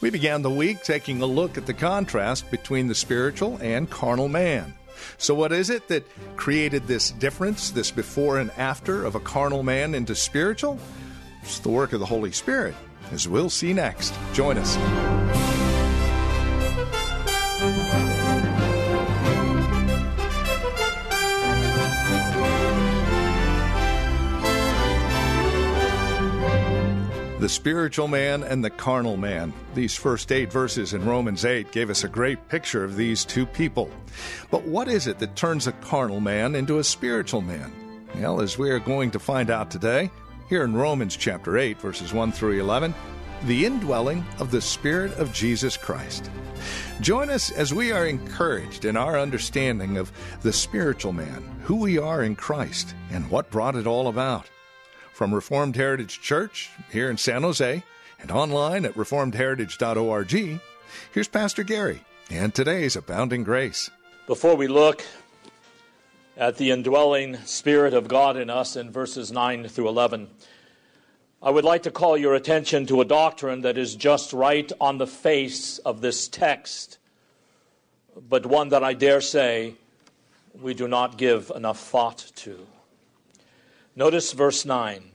We began the week taking a look at the contrast between the spiritual and carnal man. So, what is it that created this difference, this before and after of a carnal man into spiritual? It's the work of the Holy Spirit, as we'll see next. Join us. The spiritual man and the carnal man. These first eight verses in Romans 8 gave us a great picture of these two people. But what is it that turns a carnal man into a spiritual man? Well, as we are going to find out today, here in Romans chapter 8, verses 1 through 11, the indwelling of the Spirit of Jesus Christ. Join us as we are encouraged in our understanding of the spiritual man, who we are in Christ, and what brought it all about. From Reformed Heritage Church here in San Jose and online at reformedheritage.org, here's Pastor Gary and today's Abounding Grace. Before we look at the indwelling Spirit of God in us in verses 9 through 11, I would like to call your attention to a doctrine that is just right on the face of this text, but one that I dare say we do not give enough thought to. Notice verse 9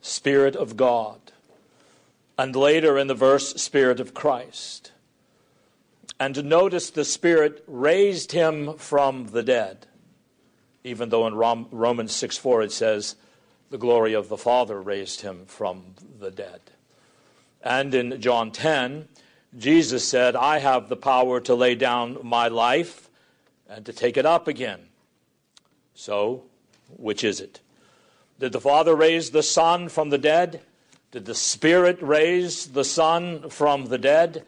Spirit of God. And later in the verse, Spirit of Christ. And notice the Spirit raised him from the dead, even though in Romans 6 4 it says, the glory of the Father raised him from the dead. And in John 10, Jesus said, I have the power to lay down my life and to take it up again. So, which is it? Did the Father raise the Son from the dead? Did the Spirit raise the Son from the dead?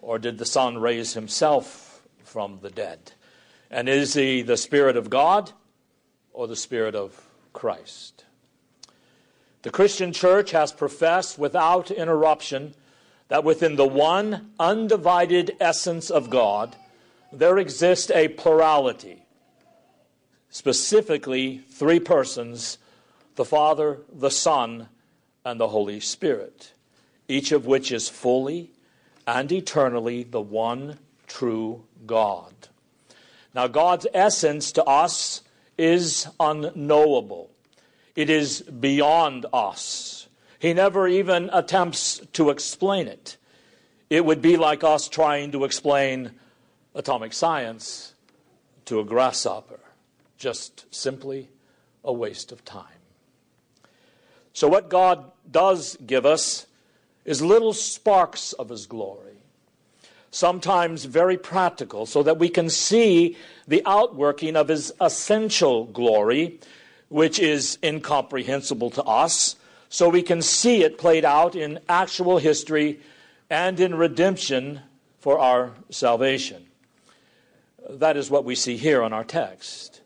Or did the Son raise himself from the dead? And is he the Spirit of God or the Spirit of Christ? The Christian church has professed without interruption that within the one undivided essence of God, there exists a plurality, specifically three persons the Father, the Son, and the Holy Spirit, each of which is fully and eternally the one true God. Now, God's essence to us is unknowable, it is beyond us. He never even attempts to explain it. It would be like us trying to explain atomic science to a grasshopper, just simply a waste of time. So, what God does give us is little sparks of His glory, sometimes very practical, so that we can see the outworking of His essential glory, which is incomprehensible to us, so we can see it played out in actual history and in redemption for our salvation. That is what we see here in our text.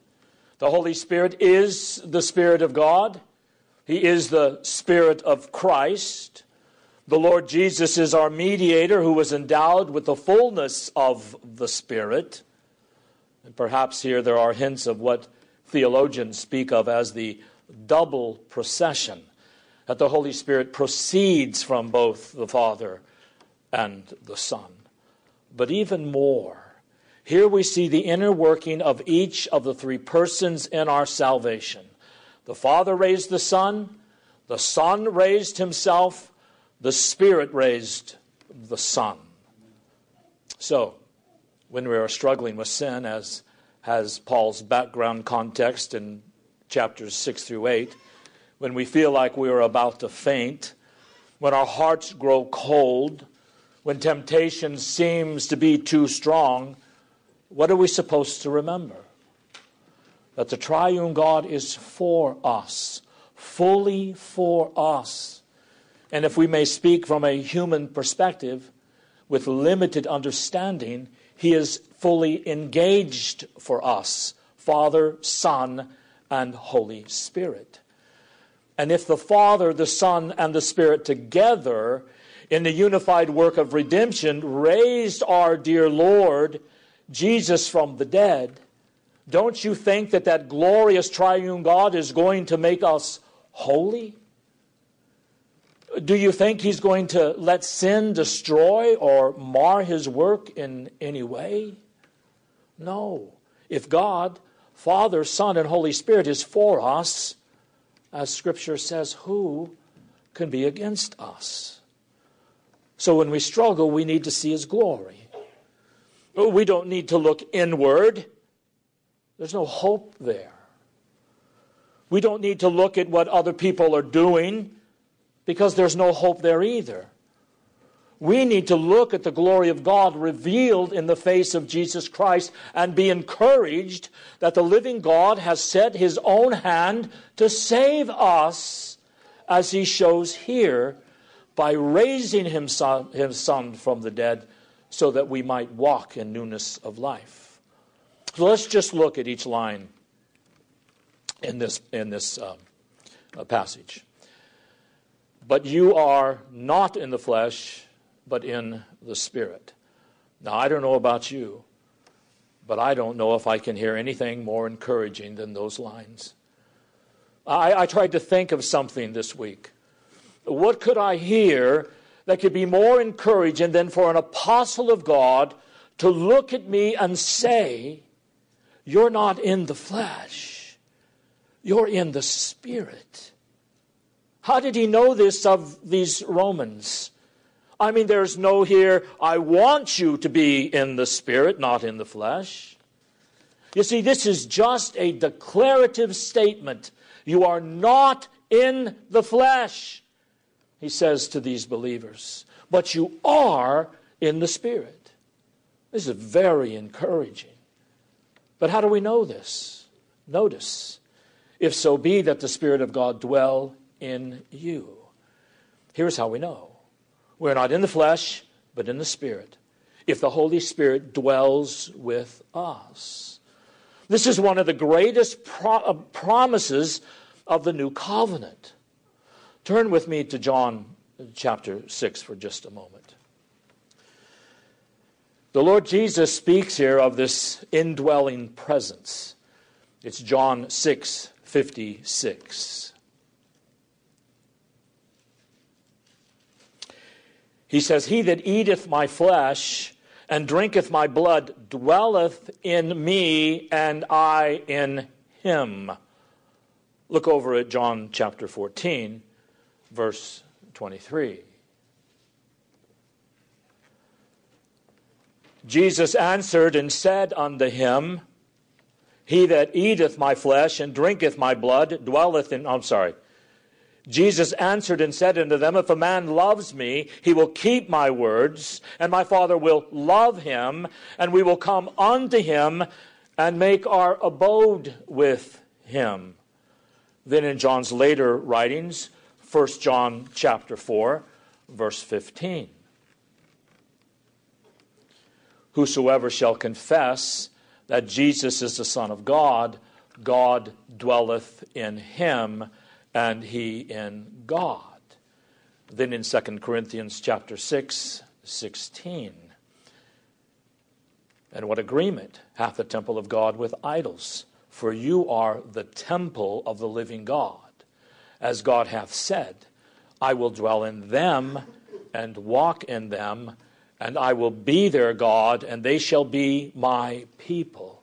The Holy Spirit is the Spirit of God. He is the Spirit of Christ. The Lord Jesus is our mediator who was endowed with the fullness of the Spirit. And perhaps here there are hints of what theologians speak of as the double procession that the Holy Spirit proceeds from both the Father and the Son. But even more, here we see the inner working of each of the three persons in our salvation. The Father raised the Son, the Son raised himself, the Spirit raised the Son. So, when we are struggling with sin, as has Paul's background context in chapters 6 through 8, when we feel like we are about to faint, when our hearts grow cold, when temptation seems to be too strong, what are we supposed to remember? That the triune God is for us, fully for us. And if we may speak from a human perspective, with limited understanding, he is fully engaged for us Father, Son, and Holy Spirit. And if the Father, the Son, and the Spirit together in the unified work of redemption raised our dear Lord Jesus from the dead, don't you think that that glorious triune God is going to make us holy? Do you think he's going to let sin destroy or mar his work in any way? No. If God, Father, Son, and Holy Spirit is for us, as Scripture says, who can be against us? So when we struggle, we need to see His glory. We don't need to look inward, there's no hope there. We don't need to look at what other people are doing because there's no hope there either. We need to look at the glory of God revealed in the face of Jesus Christ and be encouraged that the living God has set his own hand to save us, as he shows here, by raising his son from the dead so that we might walk in newness of life. So let's just look at each line in this, in this um, uh, passage. But you are not in the flesh but in the Spirit. Now, I don't know about you, but I don't know if I can hear anything more encouraging than those lines. I, I tried to think of something this week. What could I hear that could be more encouraging than for an apostle of God to look at me and say, You're not in the flesh, you're in the Spirit. How did he know this of these Romans? I mean, there's no here, I want you to be in the spirit, not in the flesh. You see, this is just a declarative statement. You are not in the flesh, he says to these believers, but you are in the spirit. This is very encouraging. But how do we know this? Notice, if so be that the Spirit of God dwell in you. Here's how we know we're not in the flesh, but in the Spirit. If the Holy Spirit dwells with us. This is one of the greatest pro- uh, promises of the new covenant. Turn with me to John chapter 6 for just a moment. The Lord Jesus speaks here of this indwelling presence. It's John 6 56. He says, He that eateth my flesh and drinketh my blood dwelleth in me, and I in him. Look over at John chapter 14, verse 23. Jesus answered and said unto him, He that eateth my flesh and drinketh my blood dwelleth in. I'm sorry. Jesus answered and said unto them, If a man loves me, he will keep my words, and my Father will love him, and we will come unto him and make our abode with him. Then in John's later writings, 1 John chapter 4, verse 15. Whosoever shall confess that Jesus is the Son of God, God dwelleth in him and he in God. Then in 2 Corinthians chapter 6, 16. And what agreement hath the temple of God with idols? For you are the temple of the living God. As God hath said, I will dwell in them and walk in them, and I will be their God, and they shall be my people.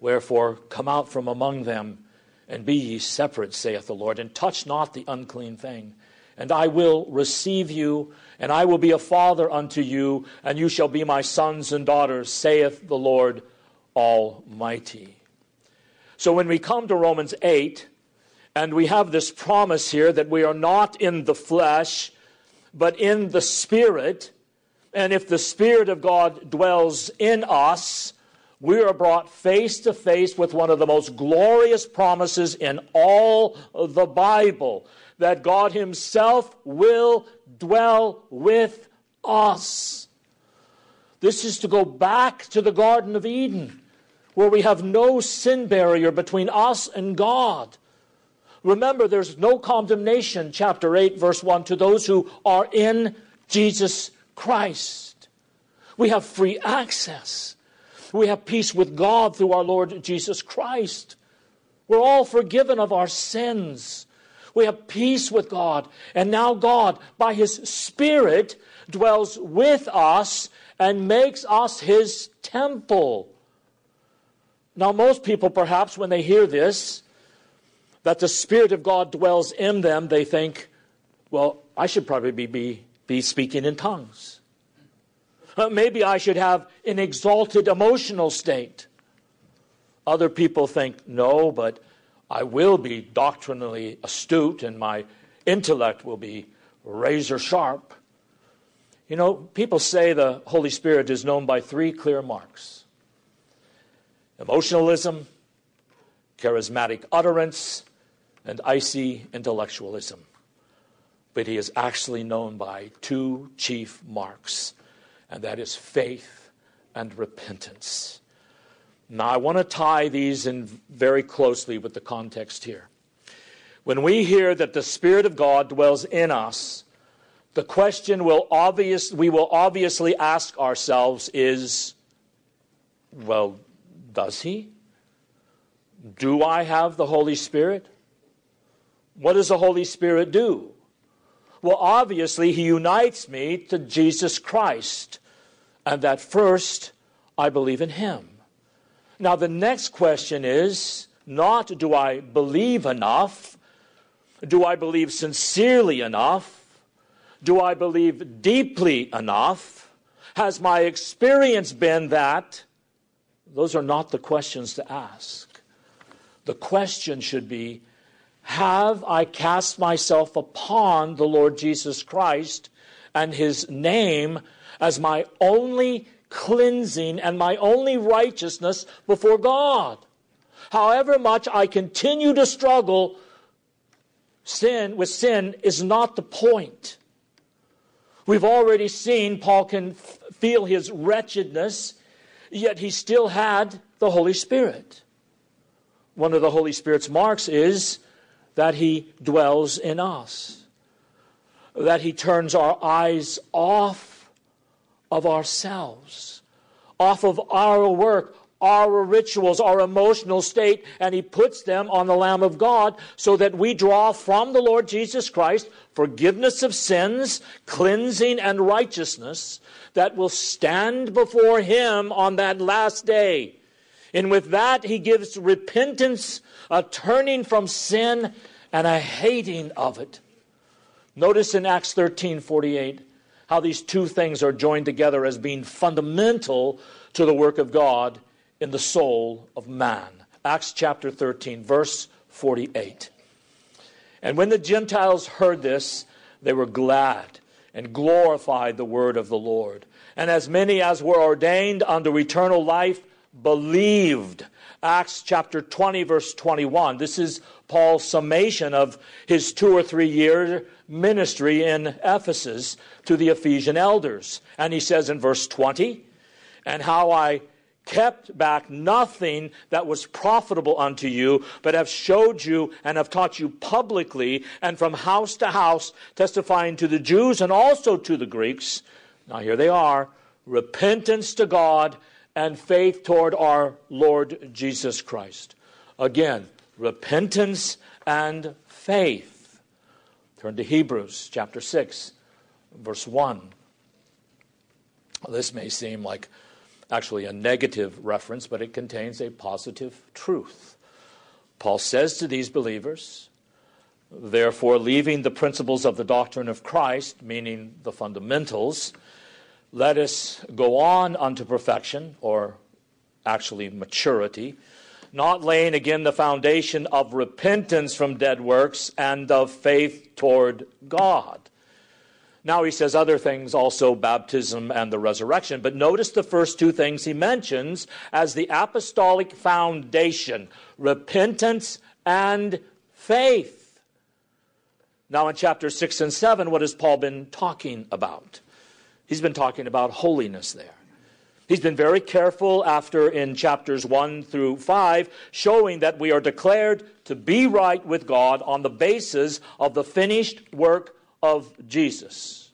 Wherefore, come out from among them and be ye separate, saith the Lord, and touch not the unclean thing. And I will receive you, and I will be a father unto you, and you shall be my sons and daughters, saith the Lord Almighty. So when we come to Romans 8, and we have this promise here that we are not in the flesh, but in the Spirit, and if the Spirit of God dwells in us, we are brought face to face with one of the most glorious promises in all the Bible that God Himself will dwell with us. This is to go back to the Garden of Eden, where we have no sin barrier between us and God. Remember, there's no condemnation, chapter 8, verse 1, to those who are in Jesus Christ. We have free access. We have peace with God through our Lord Jesus Christ. We're all forgiven of our sins. We have peace with God. And now God, by His Spirit, dwells with us and makes us His temple. Now, most people, perhaps, when they hear this, that the Spirit of God dwells in them, they think, well, I should probably be, be speaking in tongues. Uh, maybe I should have an exalted emotional state. Other people think, no, but I will be doctrinally astute and my intellect will be razor sharp. You know, people say the Holy Spirit is known by three clear marks emotionalism, charismatic utterance, and icy intellectualism. But he is actually known by two chief marks, and that is faith and repentance. Now, I want to tie these in very closely with the context here. When we hear that the Spirit of God dwells in us, the question will obvious, we will obviously ask ourselves is well, does He? Do I have the Holy Spirit? What does the Holy Spirit do? Well, obviously, He unites me to Jesus Christ. And that first, I believe in Him. Now, the next question is not do I believe enough? Do I believe sincerely enough? Do I believe deeply enough? Has my experience been that? Those are not the questions to ask. The question should be Have I cast myself upon the Lord Jesus Christ and his name as my only cleansing and my only righteousness before God. However much I continue to struggle sin with sin is not the point. We've already seen Paul can feel his wretchedness, yet he still had the Holy Spirit. One of the Holy Spirit's marks is that he dwells in us, that he turns our eyes off of ourselves, off of our work, our rituals, our emotional state, and He puts them on the Lamb of God so that we draw from the Lord Jesus Christ forgiveness of sins, cleansing, and righteousness that will stand before Him on that last day. And with that, He gives repentance, a turning from sin, and a hating of it. Notice in Acts 13 48 how these two things are joined together as being fundamental to the work of God in the soul of man. Acts chapter 13, verse 48. And when the Gentiles heard this, they were glad and glorified the word of the Lord. And as many as were ordained unto eternal life believed. Acts chapter 20, verse 21. This is Paul's summation of his two or three year ministry in Ephesus to the Ephesian elders. And he says in verse 20, and how I kept back nothing that was profitable unto you, but have showed you and have taught you publicly and from house to house, testifying to the Jews and also to the Greeks. Now here they are repentance to God and faith toward our Lord Jesus Christ. Again, repentance and faith. Turn to Hebrews chapter 6, verse 1. This may seem like actually a negative reference, but it contains a positive truth. Paul says to these believers, Therefore, leaving the principles of the doctrine of Christ, meaning the fundamentals, let us go on unto perfection, or actually maturity, not laying again the foundation of repentance from dead works and of faith toward God. Now he says other things also, baptism and the resurrection. But notice the first two things he mentions as the apostolic foundation repentance and faith. Now, in chapter 6 and 7, what has Paul been talking about? He's been talking about holiness there. He's been very careful after in chapters 1 through 5, showing that we are declared to be right with God on the basis of the finished work of Jesus.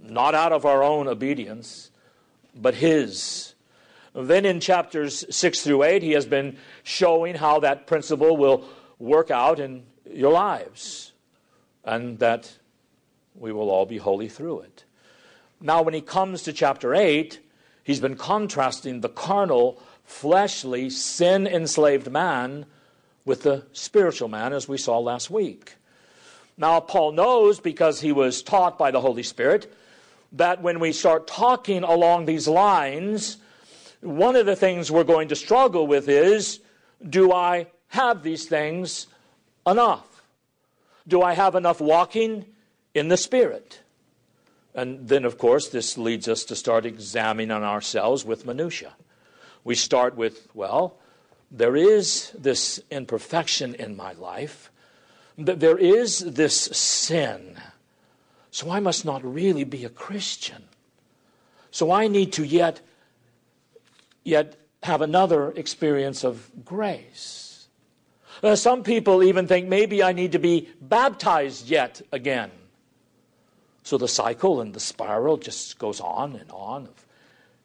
Not out of our own obedience, but His. Then in chapters 6 through 8, he has been showing how that principle will work out in your lives and that we will all be holy through it. Now, when he comes to chapter 8, he's been contrasting the carnal, fleshly, sin enslaved man with the spiritual man, as we saw last week. Now, Paul knows because he was taught by the Holy Spirit that when we start talking along these lines, one of the things we're going to struggle with is do I have these things enough? Do I have enough walking in the Spirit? And then, of course, this leads us to start examining ourselves with minutiae. We start with, well, there is this imperfection in my life, that there is this sin. So I must not really be a Christian. So I need to yet, yet have another experience of grace. Uh, some people even think maybe I need to be baptized yet again. So the cycle and the spiral just goes on and on of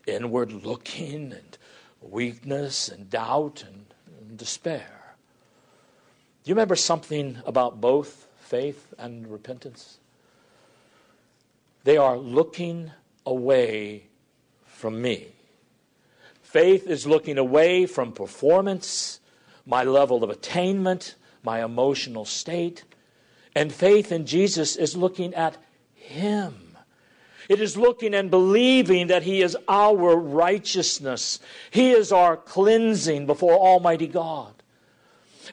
inward looking and weakness and doubt and, and despair. Do you remember something about both faith and repentance? They are looking away from me. Faith is looking away from performance, my level of attainment, my emotional state. And faith in Jesus is looking at him. It is looking and believing that He is our righteousness. He is our cleansing before Almighty God.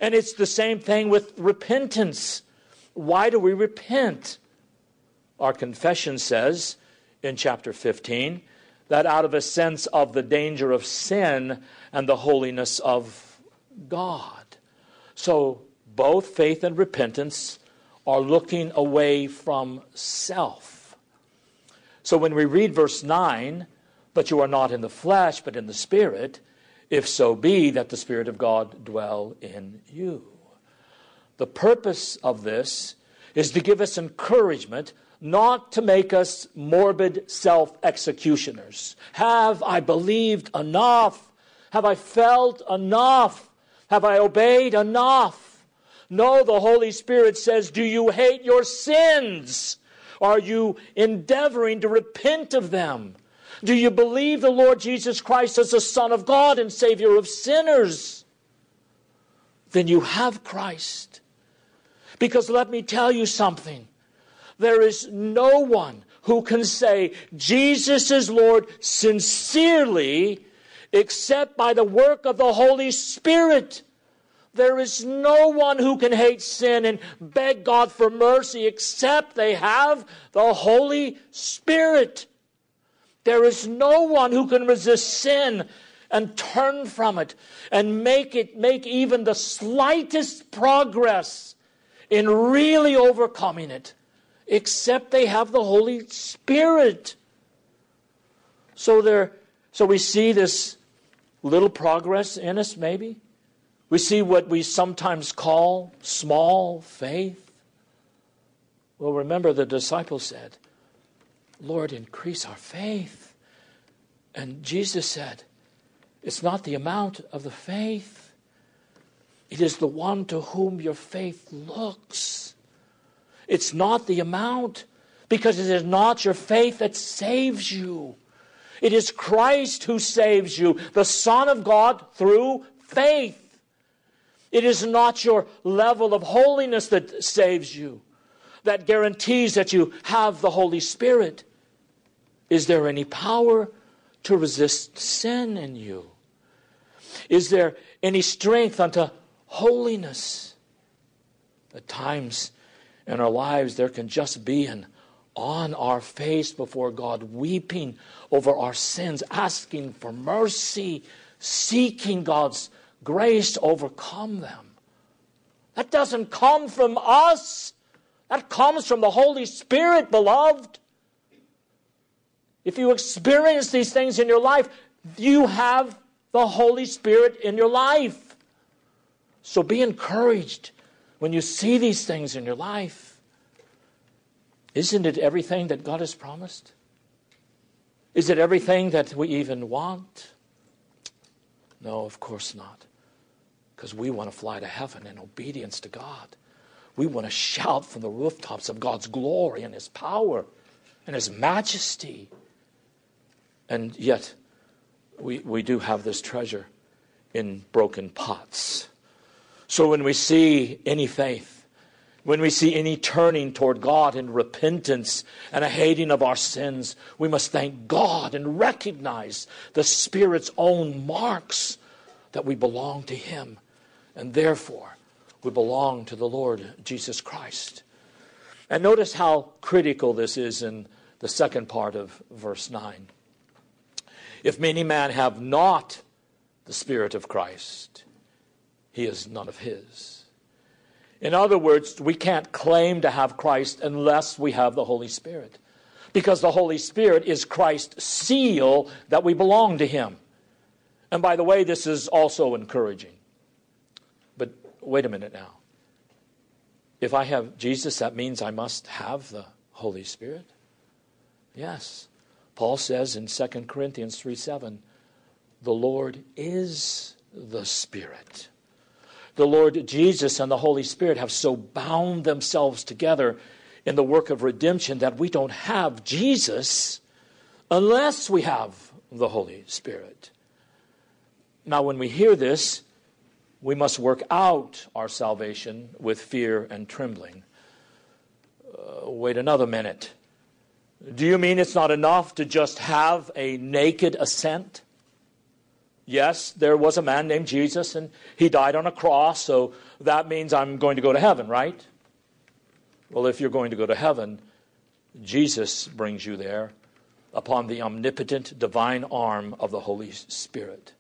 And it's the same thing with repentance. Why do we repent? Our confession says in chapter 15 that out of a sense of the danger of sin and the holiness of God. So both faith and repentance are looking away from self. So when we read verse 9, but you are not in the flesh, but in the Spirit, if so be that the Spirit of God dwell in you. The purpose of this is to give us encouragement, not to make us morbid self executioners. Have I believed enough? Have I felt enough? Have I obeyed enough? No, the Holy Spirit says, Do you hate your sins? Are you endeavoring to repent of them? Do you believe the Lord Jesus Christ as the Son of God and Savior of sinners? Then you have Christ. Because let me tell you something there is no one who can say Jesus is Lord sincerely except by the work of the Holy Spirit. There is no one who can hate sin and beg God for mercy except they have the Holy Spirit. There is no one who can resist sin and turn from it and make it make even the slightest progress in really overcoming it except they have the Holy Spirit. So there so we see this little progress in us maybe we see what we sometimes call small faith. Well, remember the disciples said, Lord, increase our faith. And Jesus said, It's not the amount of the faith, it is the one to whom your faith looks. It's not the amount, because it is not your faith that saves you. It is Christ who saves you, the Son of God, through faith. It is not your level of holiness that saves you, that guarantees that you have the Holy Spirit. Is there any power to resist sin in you? Is there any strength unto holiness? At times in our lives, there can just be an on our face before God, weeping over our sins, asking for mercy, seeking God's grace to overcome them. That doesn't come from us. That comes from the Holy Spirit, beloved. If you experience these things in your life, You have the Holy Spirit in your life. So be encouraged when you see these things in your life. Isn't it everything that God has promised? Is it everything that we even want? No, of course not. Because we want to fly to heaven in obedience to God. We want to shout from the rooftops of God's glory and His power and His majesty. And yet, we, we do have this treasure in broken pots. So when we see any faith, when we see any turning toward God in repentance and a hating of our sins, we must thank God and recognize the Spirit's own marks that we belong to Him. And therefore, we belong to the Lord Jesus Christ. And notice how critical this is in the second part of verse 9. If many man have not the Spirit of Christ, he is none of his. In other words, we can't claim to have Christ unless we have the Holy Spirit. Because the Holy Spirit is Christ's seal that we belong to him. And by the way, this is also encouraging. Wait a minute now. If I have Jesus, that means I must have the Holy Spirit? Yes. Paul says in 2 Corinthians 3 7, the Lord is the Spirit. The Lord Jesus and the Holy Spirit have so bound themselves together in the work of redemption that we don't have Jesus unless we have the Holy Spirit. Now, when we hear this, we must work out our salvation with fear and trembling. Uh, wait another minute. Do you mean it's not enough to just have a naked assent? Yes, there was a man named Jesus and he died on a cross, so that means I'm going to go to heaven, right? Well, if you're going to go to heaven, Jesus brings you there upon the omnipotent divine arm of the Holy Spirit.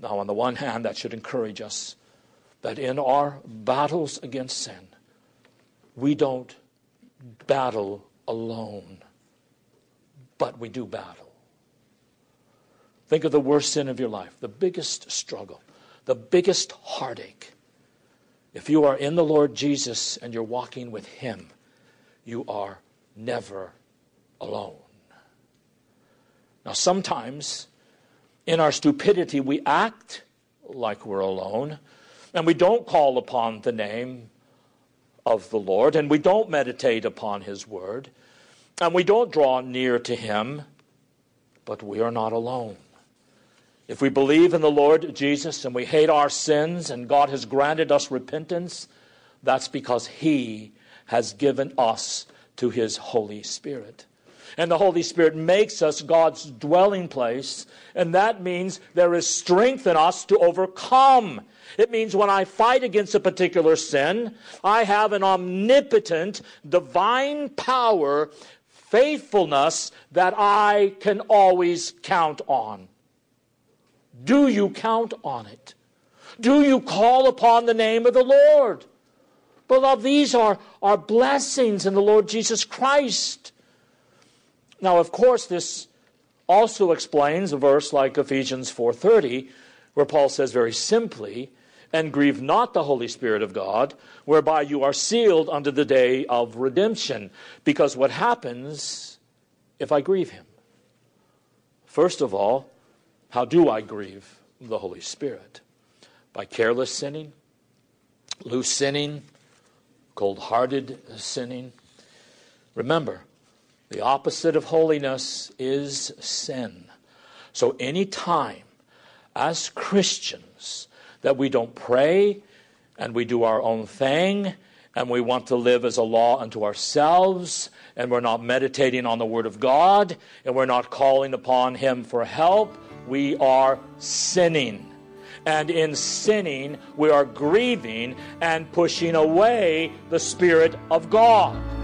Now, on the one hand, that should encourage us that in our battles against sin, we don't battle alone, but we do battle. Think of the worst sin of your life, the biggest struggle, the biggest heartache. If you are in the Lord Jesus and you're walking with Him, you are never alone. Now, sometimes in our stupidity, we act like we're alone, and we don't call upon the name of the Lord, and we don't meditate upon His Word, and we don't draw near to Him, but we are not alone. If we believe in the Lord Jesus and we hate our sins, and God has granted us repentance, that's because He has given us to His Holy Spirit. And the Holy Spirit makes us God's dwelling place, and that means there is strength in us to overcome it means when I fight against a particular sin, I have an omnipotent, divine power, faithfulness that I can always count on. Do you count on it? Do you call upon the name of the Lord? Beloved, these are, are blessings in the Lord Jesus Christ. Now, of course, this also explains a verse like Ephesians 4:30 where Paul says very simply, and grieve not the Holy Spirit of God, whereby you are sealed unto the day of redemption. Because what happens if I grieve him? First of all, how do I grieve the Holy Spirit? By careless sinning, loose sinning, cold hearted sinning. Remember, the opposite of holiness is sin. So, any time as Christians that we don't pray and we do our own thing and we want to live as a law unto ourselves and we're not meditating on the Word of God and we're not calling upon Him for help, we are sinning. And in sinning, we are grieving and pushing away the Spirit of God.